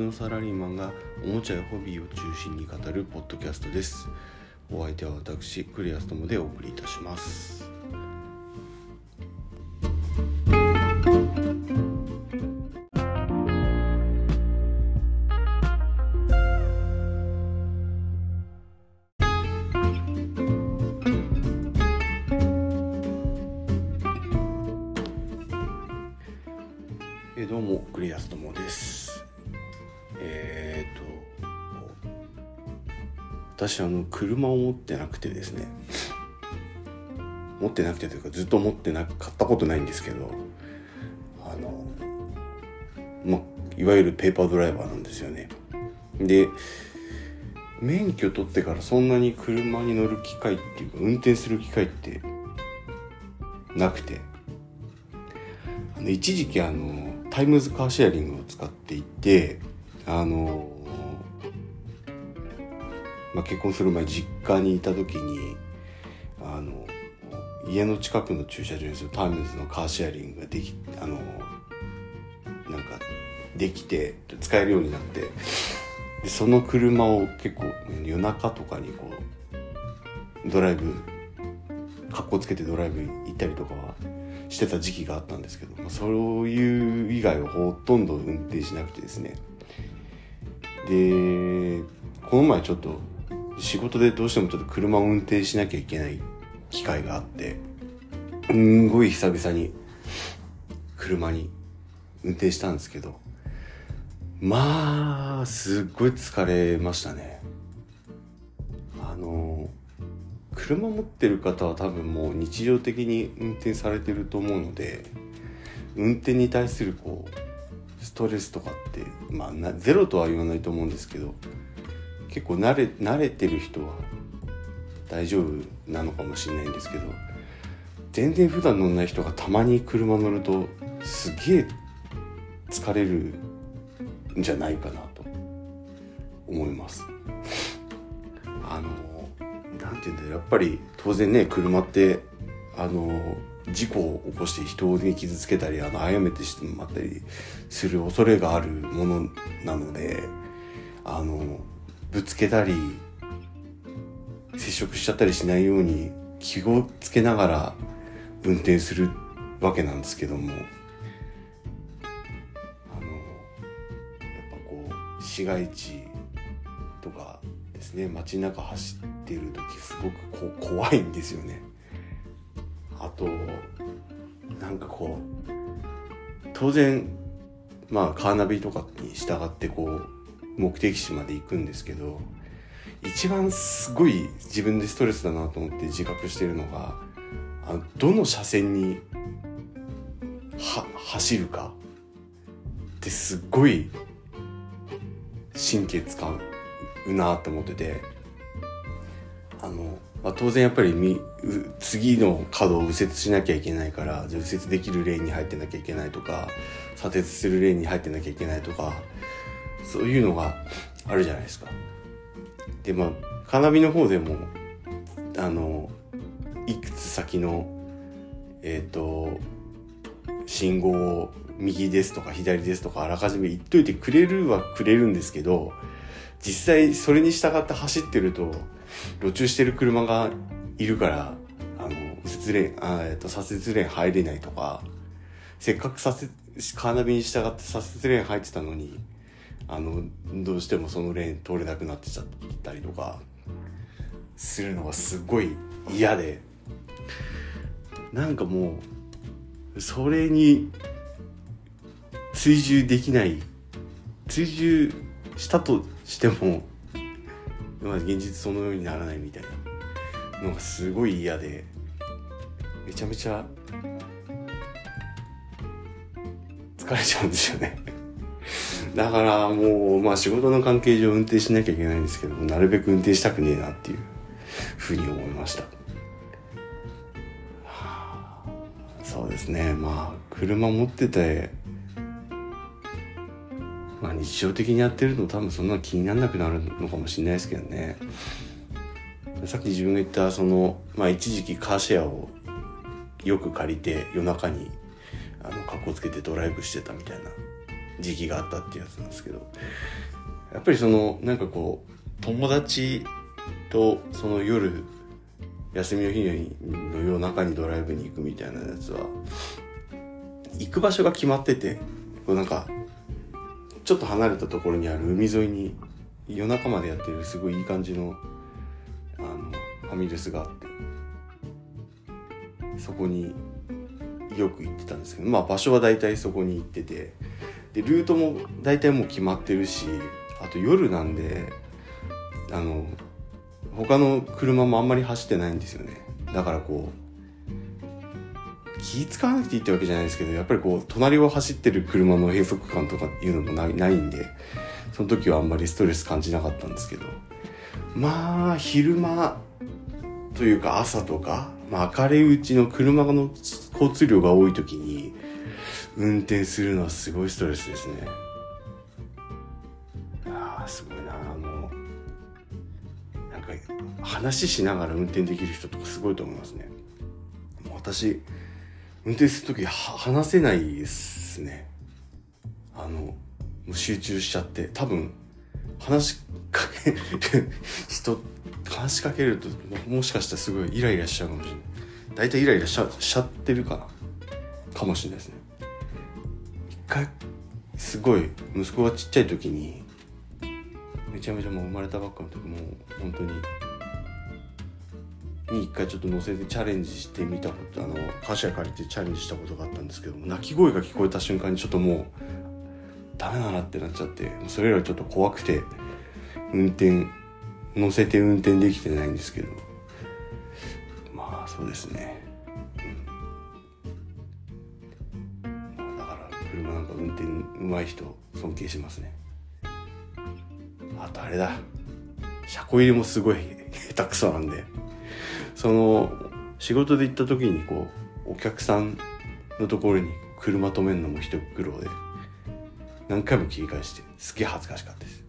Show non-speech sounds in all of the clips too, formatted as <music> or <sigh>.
通のサラリーマンがおもちゃやホビーを中心に語るポッドキャストです。お相手は私クリアストモでお送りいたします。私あの車を持ってなくてですね。持ってなくてというかずっと持ってな買ったことないんですけどあのまいわゆるペーパードライバーなんですよね。で免許取ってからそんなに車に乗る機会っていうか運転する機会ってなくて。あの一時期あのタイムズカーシェアリングを使っていてあの、まあ、結婚する前実家にいた時にあの家の近くの駐車場にするタイムズのカーシェアリングができあのなんかできて使えるようになってでその車を結構夜中とかにこうドライブ格好つけてドライブ行ったりとかはしてた時期があったんですけど、まあ、そういう以外はほとんど運転しなくてですね。でこの前ちょっと仕事でどうしてもちょっと車を運転しなきゃいけない機会があってすんごい久々に車に運転したんですけどまあすっごい疲れましたね。あの車持ってる方は多分もう日常的に運転されてると思うので運転に対するこうストレスとかってまあゼロとは言わないと思うんですけど結構慣れ慣れてる人は大丈夫なのかもしれないんですけど全然普段乗んない人がたまに車乗るとすげえ疲れるんじゃないかなと思います。あのなんていうんだろうやっぱり当然ね車ってあの事故を起こして人に傷つけたりあの殺めてしまったりする恐れがあるものなのであのぶつけたり接触しちゃったりしないように気をつけながら運転するわけなんですけどもあのやっぱこう市街地とかですね街中走ってる時すごくこう怖いんですよね。あとなんかこう当然まあカーナビとかに従ってこう目的地まで行くんですけど一番すごい自分でストレスだなと思って自覚してるのがあのどの車線には走るかってすごい神経使うなって思っててあの、まあ、当然やっぱりみ次の角を右折しなきゃいけないからじゃ右折できるレーンに入ってなきゃいけないとか左折するレーンに入ってなきゃいけないとかそういうのがあるじゃないですか。でまあカーナビの方でもあのいくつ先のえっ、と信号を右ですとか左ですとかあらかじめ言っといてくれるはくれるんですけど実際それに従って走ってると路中してる車がいるからあの右折レーンあ、えっと左折レーン入れないとかせっかく左折カーナビに従って左折レーン入ってたのにあのどうしてもそのレーン通れなくなってちゃったりとかするのがすごい嫌で。なんかもうそれに追従できない。追従したとしても、まあ、現実そのようにならないみたいなのがすごい嫌で。めちゃめちゃ疲れちゃうんですよね。だからもう、まあ仕事の関係上運転しなきゃいけないんですけども、なるべく運転したくねえなっていうふうに思いました。はあそうですね。まあ車持ってて、まあ日常的にやってると多分そんな気にならなくなるのかもしれないですけどね。さっき自分が言ったその、まあ一時期カーシェアをよく借りて夜中にあの格好つけてドライブしてたみたいな時期があったっていうやつなんですけどやっぱりそのなんかこう友達とその夜休みの日の夜中にドライブに行くみたいなやつは行く場所が決まっててこうなんかちょっと離れたところにある海沿いに夜中までやってるすごいいい感じのあのファミレスがあってそこによく行ってたんですけどまあ場所は大体そこに行っててでルートも大体もう決まってるしあと夜なんであの他の車もあんまり走ってないんですよね。だからこう気使わなくていいってわけじゃないですけどやっぱりこう隣を走ってる車の閉塞感とかいうのもないないんでその時はあんまりストレス感じなかったんですけどまあ昼間というか朝とか、まあ、明るいうちの車の交通量が多い時に運転するのはすごいストレスですね。ああすごいな。あのなんか話しながら運転できる人とかすごいと思いますね。もう私運転する時は話せないですね。あのもう集中しちゃって。多分話しかける人話しかけるともしかしたらすごいイライラしちゃうかもしれない。大体イライラしちゃしちゃってるかな。かもしれないですね。すごい息子がちっちゃい時にめちゃめちゃもう生まれたばっかの時もう本当にに一回ちょっと乗せてチャレンジしてみたことあの歌詞借りてチャレンジしたことがあったんですけど泣き声が聞こえた瞬間にちょっともうダメだなってなっちゃってそれ以来ちょっと怖くて運転乗せて運転できてないんですけど。まあそうですね、うまい人尊敬しますね。あとあれだ。車庫入れもすごい下手くそなんで。その仕事で行った時にこうお客さんのところに車止めるのも一苦労で何回も切り返してすげえ恥ずかしかったです、ね、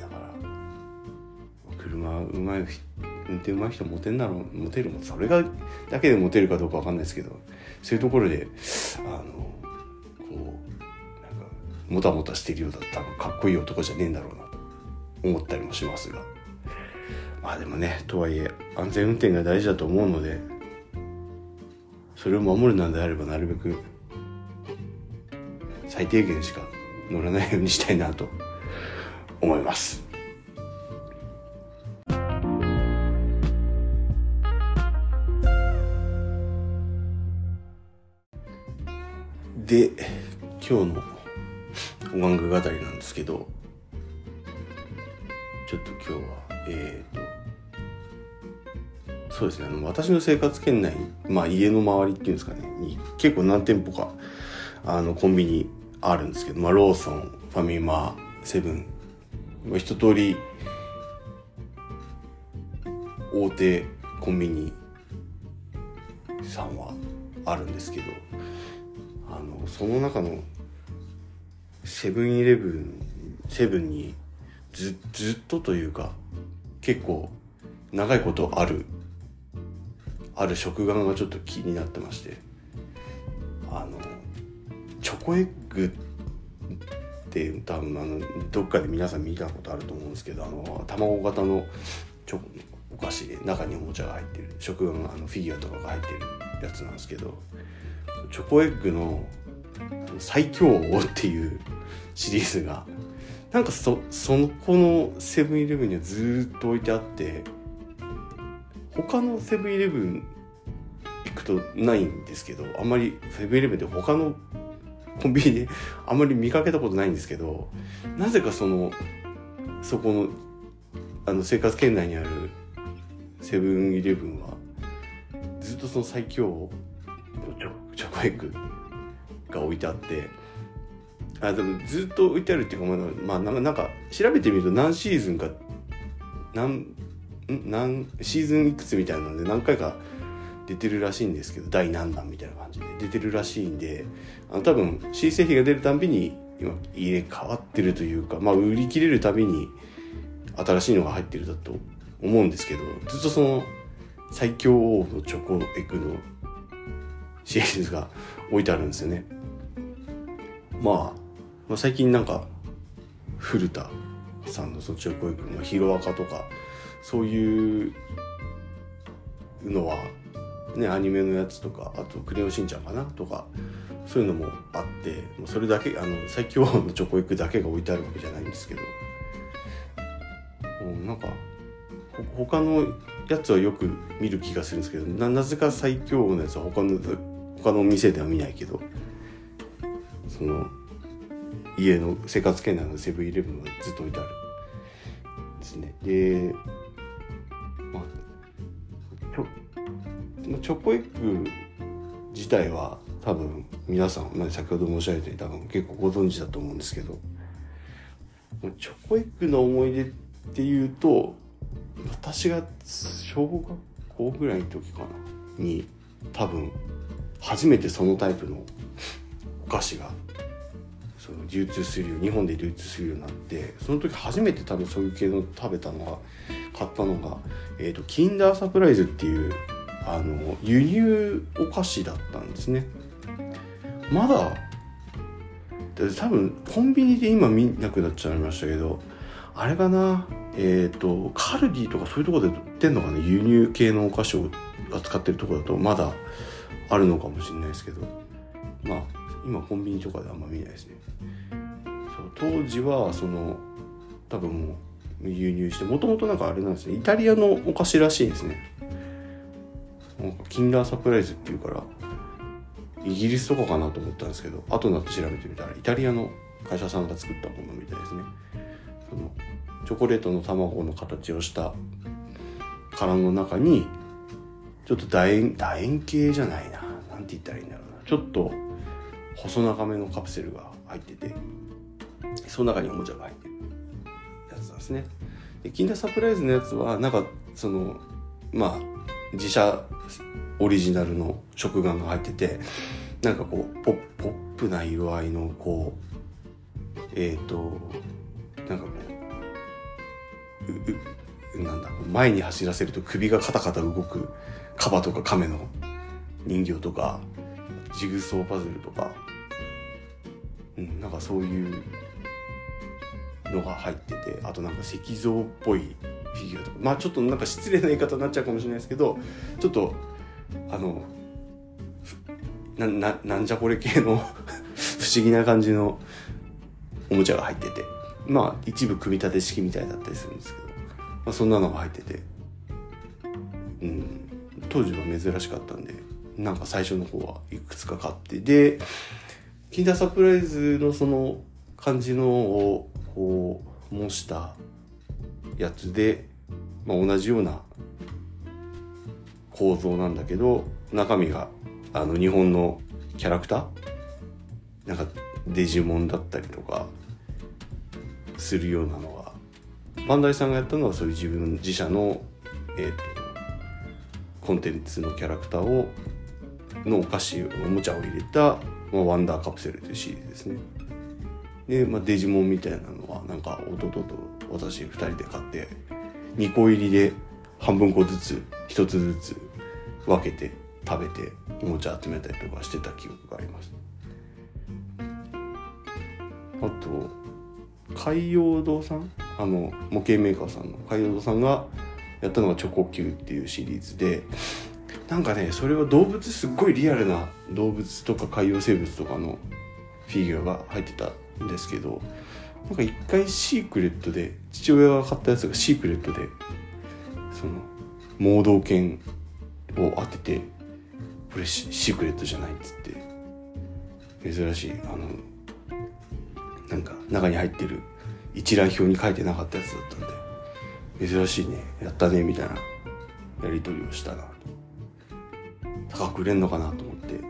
だから車うまい運転うまい人モテんだろモテるもそれがだけでモテるかどうかわかんないですけどそういうところであのもたもたしてるようだったらかっこいい男じゃねえんだろうなと思ったりもしますがまあでもねとはいえ安全運転が大事だと思うのでそれを守るのであればなるべく最低限しか乗らないようにしたいなと思います。で今日のお玩具語りなんですけどちょっと今日はえっ、ー、とそうですねあの私の生活圏内まあ家の周りっていうんですかねに結構何店舗かあのコンビニあるんですけど、まあ、ローソンファミマセブン一通り大手コンビニさんはあるんですけどあのその中のセブンイレブンセブンにずずっとというか結構長いことあるある食玩がちょっと気になってまして。あのチョコエッグって多分あのどっかで皆さん見たことあると思うんですけどあの卵型のチョコお菓子で中におもちゃが入ってる。食玩あのフィギュアとかが入ってるやつなんですけどチョコエッグの最強王っていうシリーズが。なんかそそのこのセブンイレブンにはずっと置いてあって他のセブンイレブン行くとないんですけどあんまりセブンイレブンで他のコンビニであんまり見かけたことないんですけどなぜかそのそこのあの生活圏内にあるセブンイレブンはずっとその最強チョコエッグが置いてあってあでもずっと置いてあるっていうかまあなんか調べてみると何シーズンか何何シーズンいくつみたいなので何回か出てるらしいんですけど第何弾みたいな感じで。出てるらしいんであの多分新製品が出るたびに今入れ替わってるというかまあ売り切れるたびに新しいのが入ってるだと思うんですけどずっとその最強王のチョコエッグのシリーズが置いてあるんですよね。まあ最近なんか古田さんのそっちをこういうヒロアカとかそういうのはねアニメのやつとかあと「クレヨンしんちゃん」かなとかそういうのもあってそれだけあの最強のチョコエッグだけが置いてあるわけじゃないんですけどもうなんか他のやつはよく見る気がするんですけどななぜか最強のやつは他の他の店では見ないけどその家の生活圏内のセブンイレブンはずっと置いてある。ですね。でまあチョチョコエッグ自体は多分皆さん、まあ、先ほど申し上げたように多分結構ご存知だと思うんですけどチョコエッグの思い出っていうと私が小学校ぐらいの時かなに多分初めてそのタイプのお菓子がその流通するよう日本で流通するようになってその時初めて多分そういう系の食べたのが買ったのが、えーと、キンダーサプライズっていうあの輸入お菓子だったんですね。まだ多分コンビニで今見なくなっちゃいましたけどあれかなえっ、ー、とカルディとかそういうところで売ってんのかな輸入系のお菓子を扱ってるとこだとまだあるのかもしれないですけど。まあ今コンビニとかであんま見ないですね。そう当時はその多分もう輸入してもともとなんかあれなんですね。イタリアのお菓子らしいんですね。なんかキンダーサプライズっていうからイギリスとかかなと思ったんですけど後になって調べてみたらイタリアの会社さんが作ったものみたいですね。そのチョコレートの卵の形をした殻の中にちょっと楕円楕円形じゃないな。なんて言ったらいいんだろうな。ちょっと細長めのカプセルが入っててその中におもちゃが入ってるやつなんですね。でキンダサプライズのやつはなんかそのまあ自社オリジナルの食玩が入っててなんかこうポポップな色合いのこうえっ、ー、となんかこううなんだ前に走らせると首がカタカタ動くカバとかカメの人形とかジグソーパズルとか、うん、なんかそういうのが入っててあとなんか石像っぽいフィギュアとか。まあちょっとなんか失礼な言い方になっちゃうかもしれないですけどちょっとあのなんじゃこれ系の <laughs> 不思議な感じのおもちゃが入ってて。まあ一部組み立て式みたいだったりするんですけど、まあ、そんなのが入ってて、うん、当時は珍しかったんでなんか最初の方はいくつか買ってでキンダーサプライズのその感じのをこう模したやつで、まあ、同じような構造なんだけど中身があの日本のキャラクターなんかデジモンだったりとかするようなのはバンダイさんがやったのはそういう自分自社の、えーと、コンテンツのキャラクターをのお菓子おもちゃを入れた、まあ、ワンダーカプセルというシリーズですね。で、まあ、デジモンみたいなのはなんか弟と私2人で買って2個入りで半分個ずつ1つずつ分けて食べておもちゃ集めたりとかしてた記憶があります。あと海洋堂さん？あの模型メーカーさんの海洋堂さんがやったのがチョコ Q っていうシリーズでなんかねそれは動物すっごいリアルな動物とか海洋生物とかのフィギュアが入ってたんですけどなんか一回シークレットで父親が買ったやつがシークレットでその盲導犬を当ててこれシークレットじゃないっつって珍しいあのなんか中に入ってる一覧表に書いてなかったやつだったんで珍しいねやったねみたいなやり取りをしたな高く売れんのかなと思って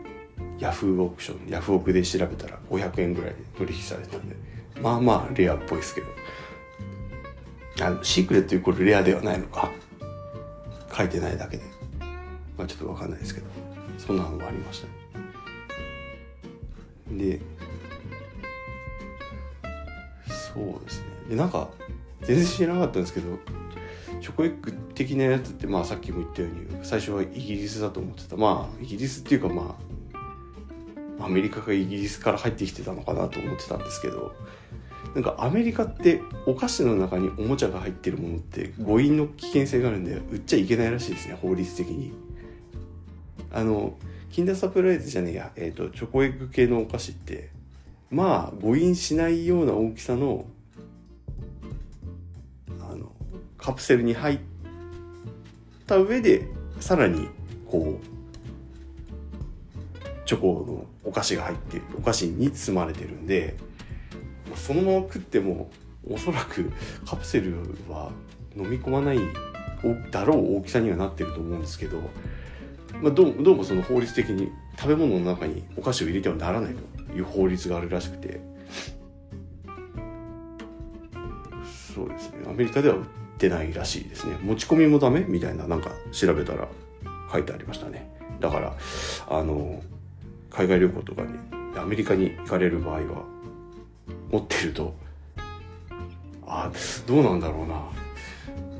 ヤフーオークションヤフオクで調べたら500円ぐらいで取引されたんでまあまあレアっぽいですけど。あのシークレットイコールレアではないのか？書いてないだけで。まあちょっとわかんないですけど。そんなのもありました。でそうですね。でなんか全然知らなかったんですけどチョコエッグ的なやつってまあさっきも言ったように最初はイギリスだと思ってた。まあイギリスっていうかまあアメリカかイギリスから入ってきてたのかなと思ってたんですけどなんかアメリカってお菓子の中におもちゃが入ってるものって誤飲の危険性があるんで売っちゃいけないらしいですね法律的に。あのキンダーサプライズじゃねえや、えーと、チョコエッグ系のお菓子ってまあ誤飲しないような大きさのカプセルに入った上でさらにこうチョコのお菓子が入ってるお菓子に包まれてるんでそのまま食ってもおそらくカプセルは飲み込まないだろう大きさにはなってると思うんですけどまあ、どうどうもその法律的に食べ物の中にお菓子を入れてはならないという法律があるらしくて。そうですね。アメリカでは売ってないらしいですね。持ち込みもダメみたいななんか調べたら書いてありましたね。だからあの海外旅行とかにアメリカに行かれる場合は持ってるとあどうなんだろうな。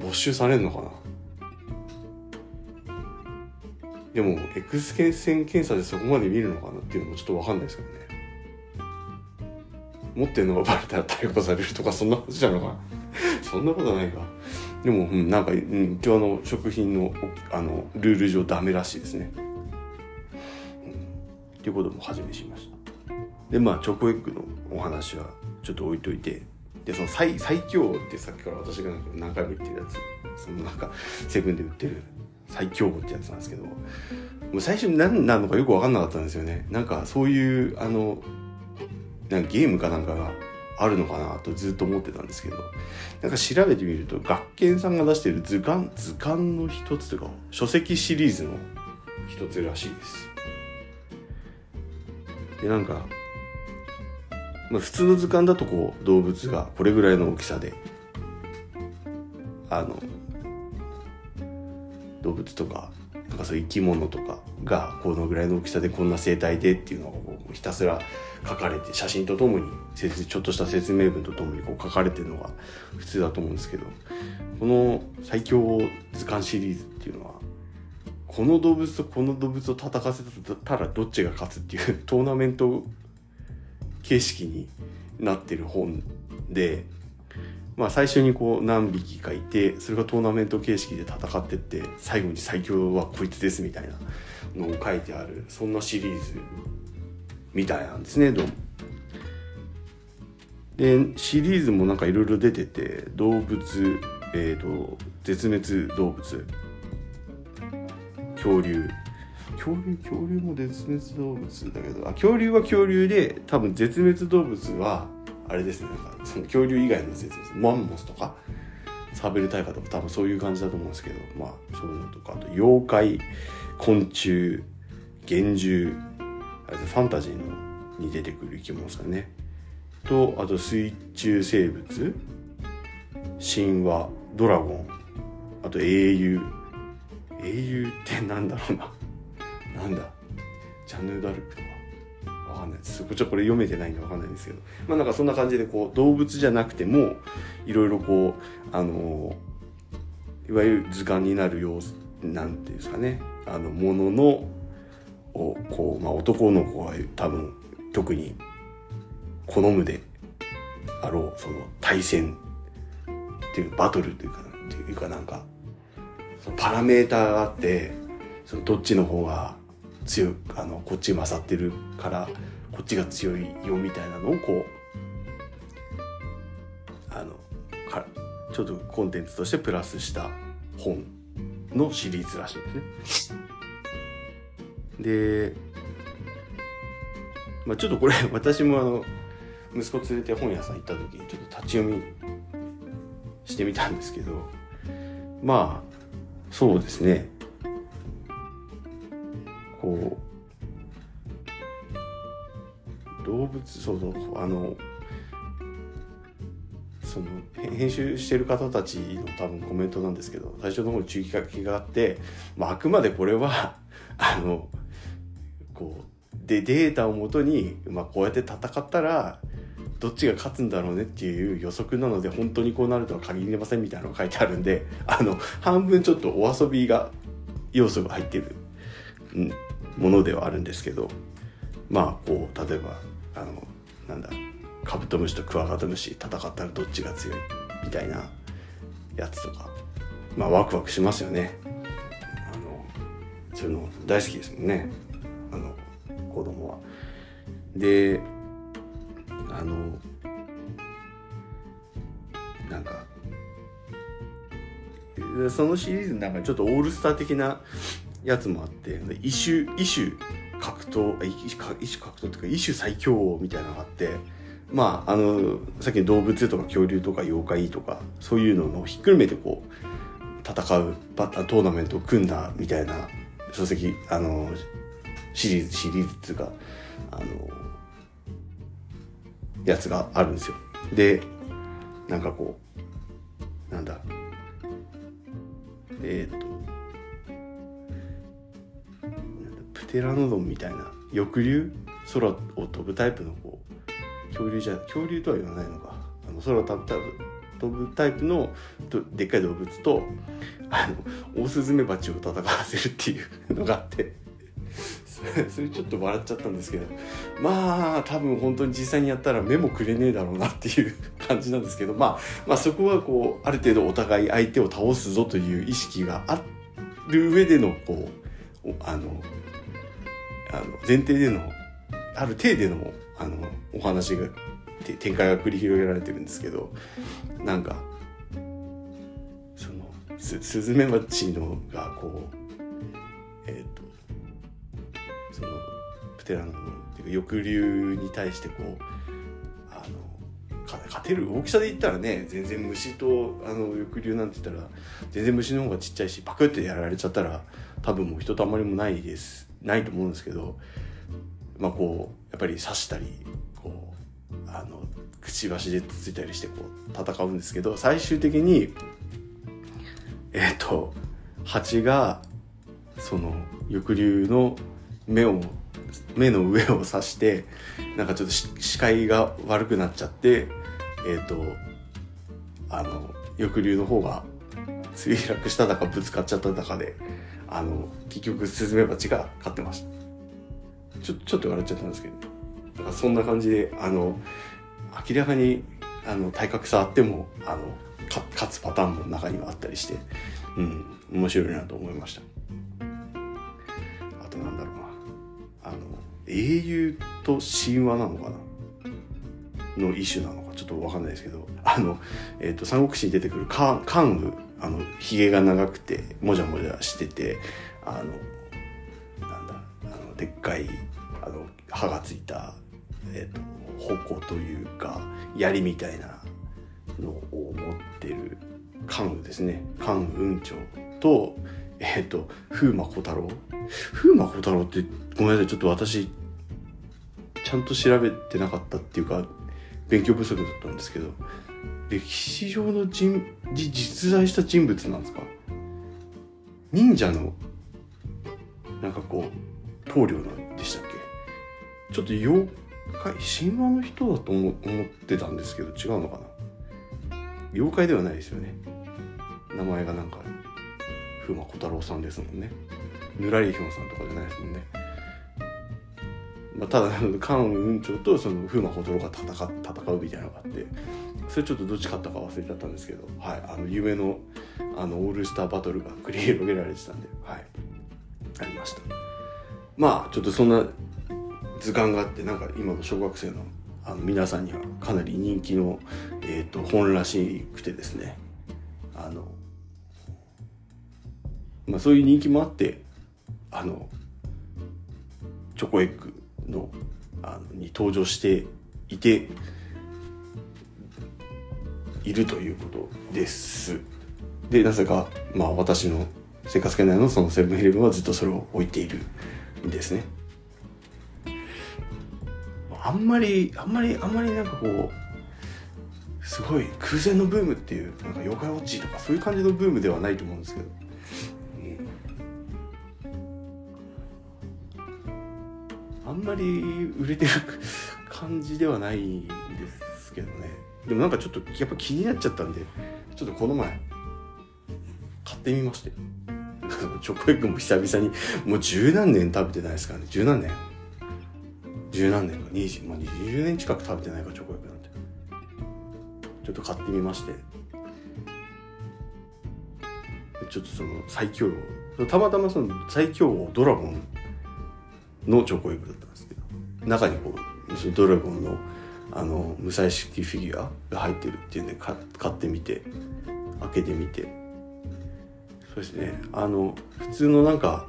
没収されるのかな。でも X 線検査でそこまで見るのかなっていうのもちょっと分かんないですけどね。持ってるのがバレたら逮捕されるとかそんなことじゃのかな。そんなことないか。でも、うん、なんか、うん、一応あの食品のあのルール上ダメらしいですね、うん、っていうことも始めしました。でまあチョコエッグのお話はちょっと置いといてでその最最強ってさっきから私が何回も言ってるやつ。そのなんかセブンで売ってる最強ってやつなんですけど、もう最初何なのかよく分かんなかったんですよね。なんかそういう、あの、なんかゲームかなんかがあるのかなとずっと思ってたんですけど、なんか調べてみると、学研さんが出している図鑑、図鑑の一つというか、書籍シリーズの一つらしいです。で、なんか、まあ、普通の図鑑だとこう動物がこれぐらいの大きさであの動物とかなんかそういう生き物とかがこのぐらいの大きさでこんな生態でっていうのがひたすら書かれて写真とともにちょっとした説明文とともにこう書かれてるのが普通だと思うんですけどこの最強図鑑シリーズっていうのはこの動物とこの動物を戦わせたらどっちが勝つっていうトーナメント形式になってる本でまあ、最初にこう何匹かいてそれがトーナメント形式で戦ってって最後に最強はこいつですみたいなのを書いてあるそんなシリーズみたいなんですねどうも。でシリーズもなんかいろいろ出てて動物えっ、ー、と絶滅動物恐竜恐竜恐竜も絶滅動物だけどあ恐竜は恐竜で多分絶滅動物はあれですねなんかその恐竜以外の説です。マンモスとかサーベル大河とか多分そういう感じだと思うんですけどまあそういうのとかあと妖怪昆虫幻獣あとファンタジーのに出てくる生き物ですかね。とあと水中生物神話ドラゴンあと英雄。英雄ってなんだろうな。なんだ？ジャンヌ・ダルクとか？わかんないです。こっちはこれ読めてないんでわかんないんですけど。まあなんかそんな感じでこう動物じゃなくても、いろいろこう、あの、いわゆる図鑑になる様子、なんていうんですかね。あの、ものの、を、こう、まあ男の子は多分特に好むであろう、その対戦っていうバトルというか、っていうかなんか、パラメーターがあって、そのどっちの方が強あのこっち勝ってるからこっちが強いよみたいなのをこうあのかちょっとコンテンツとしてプラスした本のシリーズらしいですね。で、まあ、ちょっとこれ <laughs> 私もあの息子連れて本屋さん行った時にちょっと立ち読みしてみたんですけどまあそうですねこう動物そうそうあのその編集してる方たちの多分コメントなんですけど最初の方に注意書きがあって、まあ、あくまでこれは <laughs> あのこうでデータをもとに、まあ、こうやって戦ったらどっちが勝つんだろうねっていう予測なので本当にこうなるとは限りませんみたいなのが書いてあるんであの半分ちょっとお遊びが要素が入ってる、うん、ものではあるんですけどまあこう例えばあのなんだカブトムシとクワガタムシ戦ったらどっちが強いみたいなやつとかまあワクワクしますよね。あのそういうの大好きですもんね。あの子供は。であのなんかそのシリーズの中にちょっとオールスター的なやつもあって異種異種格闘異種格闘っていうか異種最強王みたいなのがあってまああのさっきの動物とか恐竜とか妖怪とかそういうのをひっくるめてこう戦うバッタートーナメントを組んだみたいな書籍あのシリーズシリーズっていうかあのやつがあるんですよ。でなんかこうなんだえっ、ー、とテラノドンみたいな翼竜？空を飛ぶタイプのこう恐竜じゃ恐竜とは言わないのか。あの空を飛ぶタイプのでっかい動物とあのオオスズメバチを戦わせるっていうのがあって。<laughs> それちょっと笑っちゃったんですけど。まあ多分本当に実際にやったら目もくれねえだろうなっていう感じなんですけど、まあ、まあそこはこうある程度お互い相手を倒すぞという意識がある上でのこうあのあの前提でのある程度のあのお話が展開が繰り広げられてるんですけどなんかそのススズメバチのがこうえっ、ー、とそのプテラノっていうか翼竜に対してこうあの勝てる大きさで言ったらね全然虫とあの翼竜なんて言ったら全然虫の方がちっちゃいしパクってやられちゃったら多分もうひとたまりもないですないと思うんですけどまあこうやっぱり刺したりこうあのくちばしでつついたりしてこう戦うんですけど最終的にえっ、ー、と蜂がその翼竜の目を目の上を刺してなんかちょっと視界が悪くなっちゃってえっ、ー、とあの翼竜の方が墜落しただかぶつかっちゃっただかであの結局スズメバチが勝ってました。ちょちょっと笑っちゃったんですけど。だかそんな感じであの明らかにあの体格差あってもあの勝つパターンも中にはあったりしてうん面白いなと思いました。あとなんだろうな。あの英雄と神話なのかな？の一種なのかちょっと分かんないですけど。あの、えっ、ー、と三国志に出てくる関羽あの髭が長くてもじゃもじゃしててあのなんだあのでっかいあの歯がついた、え、ー、と矛というか槍みたいなのを持ってる関羽ですね。関羽雲長とえっ、ー、と風魔小太郎。風魔小太郎ってごめんなさいちょっと私ちゃんと調べてなかったっていうか勉強不足だったんですけど歴史上の人実在した人物なんですか？忍者のなんかこう棟梁なんでしたっけ？ちょっと妖怪神話の人だと思ってたんですけど違うのかな？妖怪ではないですよね。名前がなんか風魔小太郎さんですもんね。ぬらりひょんさんとかじゃないですもんね。まあ、ただ関雲長とその風魔小太郎が戦戦うみたいなのがあってそれちょっとどっち勝ったか忘れちゃったんですけど、はい、あの夢のあのオールスターバトルが繰り広げられてたんで、はい、ありました。まあちょっとそんな図鑑があってなんか今の小学生のあの皆さんにはかなり人気の、えーと、本らしくてですね。あの、まあ、そういう人気もあってあのチョコエッグのあのに登場していているということです。で、なぜか、まあ私の生活圏内のそのセブンイレブンはずっとそれを置いているんですね。あんまり、あんまり、あんまりなんかこう、すごい空前のブームっていう、なんか妖怪ウォッチとかそういう感じのブームではないと思うんですけど。んまり売れてる感じではないんですけどね。でもなんかちょっとやっぱ気になっちゃったんでちょっとこの前買ってみまして。<laughs> チョコエッグも久々にもう十何年食べてないですからね。十何年？十何年か。20、まあ、20年近く食べてないかチョコエッグなんて。ちょっと買ってみまして。ちょっとその最強王。たまたまその最強王ドラゴンのチョコエッグだったんですけど中にこうドラゴンのあの無彩式フィギュアが入ってるっていうんで買ってみて開けてみて。そうですね。あの普通のなんか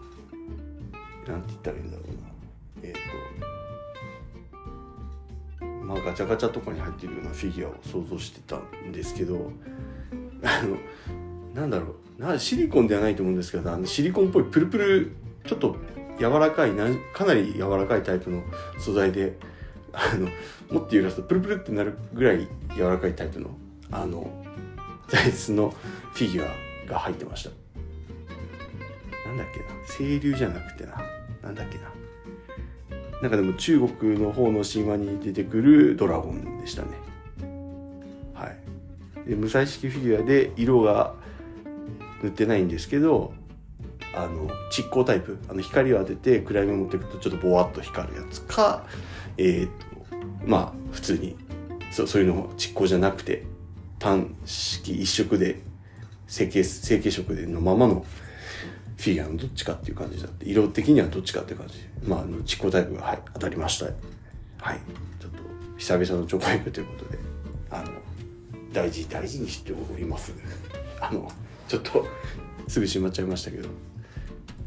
なんて言ったらいいんだろうな。えっ、ー、とまあガチャガチャとかに入ってるようなフィギュアを想像してたんですけどあのなんだろう。なシリコンではないと思うんですけどあのシリコンっぽいプルプルちょっと柔らかいなかなり柔らかいタイプの素材であの持って揺らすとプルプルってなるぐらい柔らかいタイプのあの材質のフィギュアが入ってました。なんだっけな。清流じゃなくてな。なんだっけな。なんかでも中国の方の神話に出てくるドラゴンでしたね。はい。で無彩式フィギュアで色が塗ってないんですけどあの蓄光タイプ。あの光を当てて暗闇を持っていくとちょっとボワッと光るやつかえっ、とまあ普通にそそういうの蓄光じゃなくて単式一色で成形成形色でのままのフィギュアのどっちかっていう感じだって色的にはどっちかっていう感じ。まああの蓄光タイプが、はい、当たりました。はい。ちょっと久々のチョコエッグということであの大事大事にしております。あのちょっとすぐ閉まっちゃいましたけど。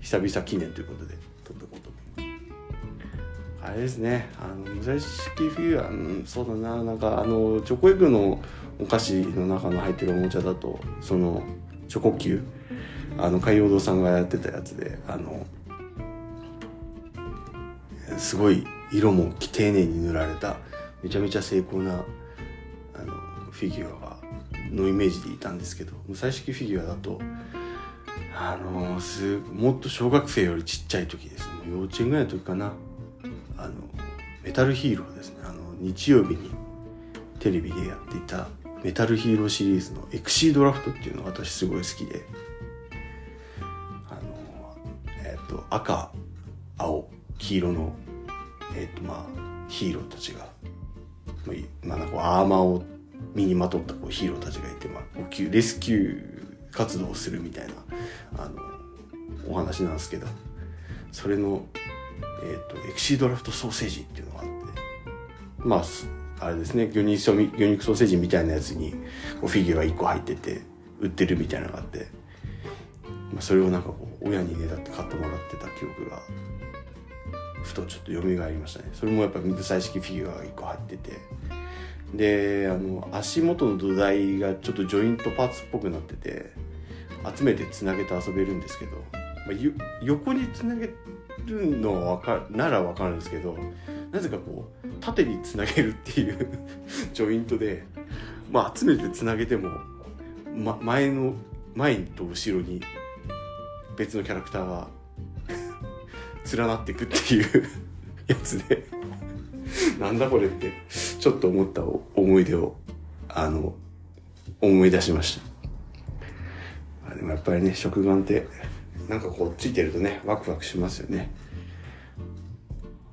久々記念ということで撮っとこうと思います。あれですね。あの無彩式フィギュア、うん、そうだななんかあのチョコエッグのお菓子の中の入ってるおもちゃだとそのチョコキューあの海洋堂さんがやってたやつであのすごい色も丁寧に塗られためちゃめちゃ精巧なあのフィギュアがのイメージでいたんですけど無彩式フィギュアだとあのすもっと小学生よりちっちゃい時です。もう幼稚園ぐらいの時かな。あのメタルヒーローですね。あの日曜日にテレビでやっていたメタルヒーローシリーズのエクシードラフトっていうのが私すごい好きで。あのえっ、ー、と赤青黄色のえっ、ー、とまあヒーローたちがまあなんかアーマーを身にまとったこうヒーローたちがいて、まあ、レスキュー活動をするみたいなあのお話なんですけどそれの、えーと、エクシードラフトソーセージっていうのがあってまああれですね魚肉ソーセージみたいなやつにフィギュアが1個入ってて売ってるみたいなのがあって、まあ、それをなんかこう親にねだって買ってもらってた記憶がふとちょっと蘇りましたね。それもやっぱ水彩式フィギュアが1個入ってて。であの足元の土台がちょっとジョイントパーツっぽくなってて集めてつなげて遊べるんですけど、まあ、横につなげるのはかなら分かるんですけどなぜかこう縦につなげるっていう <laughs> ジョイントで、まあ、集めてつなげても、ま、前の前と後ろに別のキャラクターが <laughs> 連なっていくっていう <laughs> やつでなんだこれってちょっと思った思い出をあの思い出しました。でもやっぱりね食玩ってなんかこうついてるとねワクワクしますよね。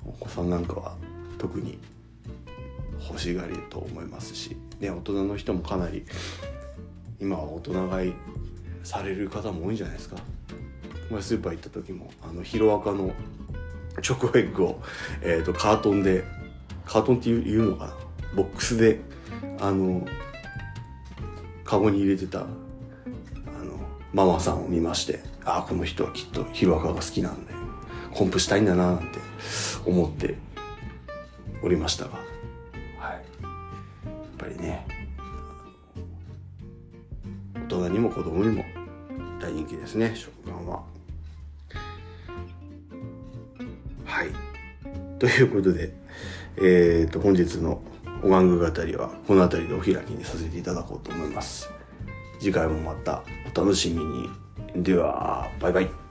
お子さんなんかは特に欲しがりと思いますし、ね、大人の人もかなり今は大人買いされる方も多いんじゃないですか。スーパー行った時もあのヒロアカのチョコエッグを、えーと、カートンでカートンっていうのかな？ボックスであのカゴに入れてたママさんを見ましてああこの人はきっとヒロアカが好きなんでコンプしたいんだななんて思っておりましたが、はい、やっぱりね大人にも子供にも大人気ですね食パンは。はいということでえっ、ー、と、本日のお玩具語りはこの辺りでお開きにさせていただこうと思います。次回もまたお楽しみに。では、バイバイ。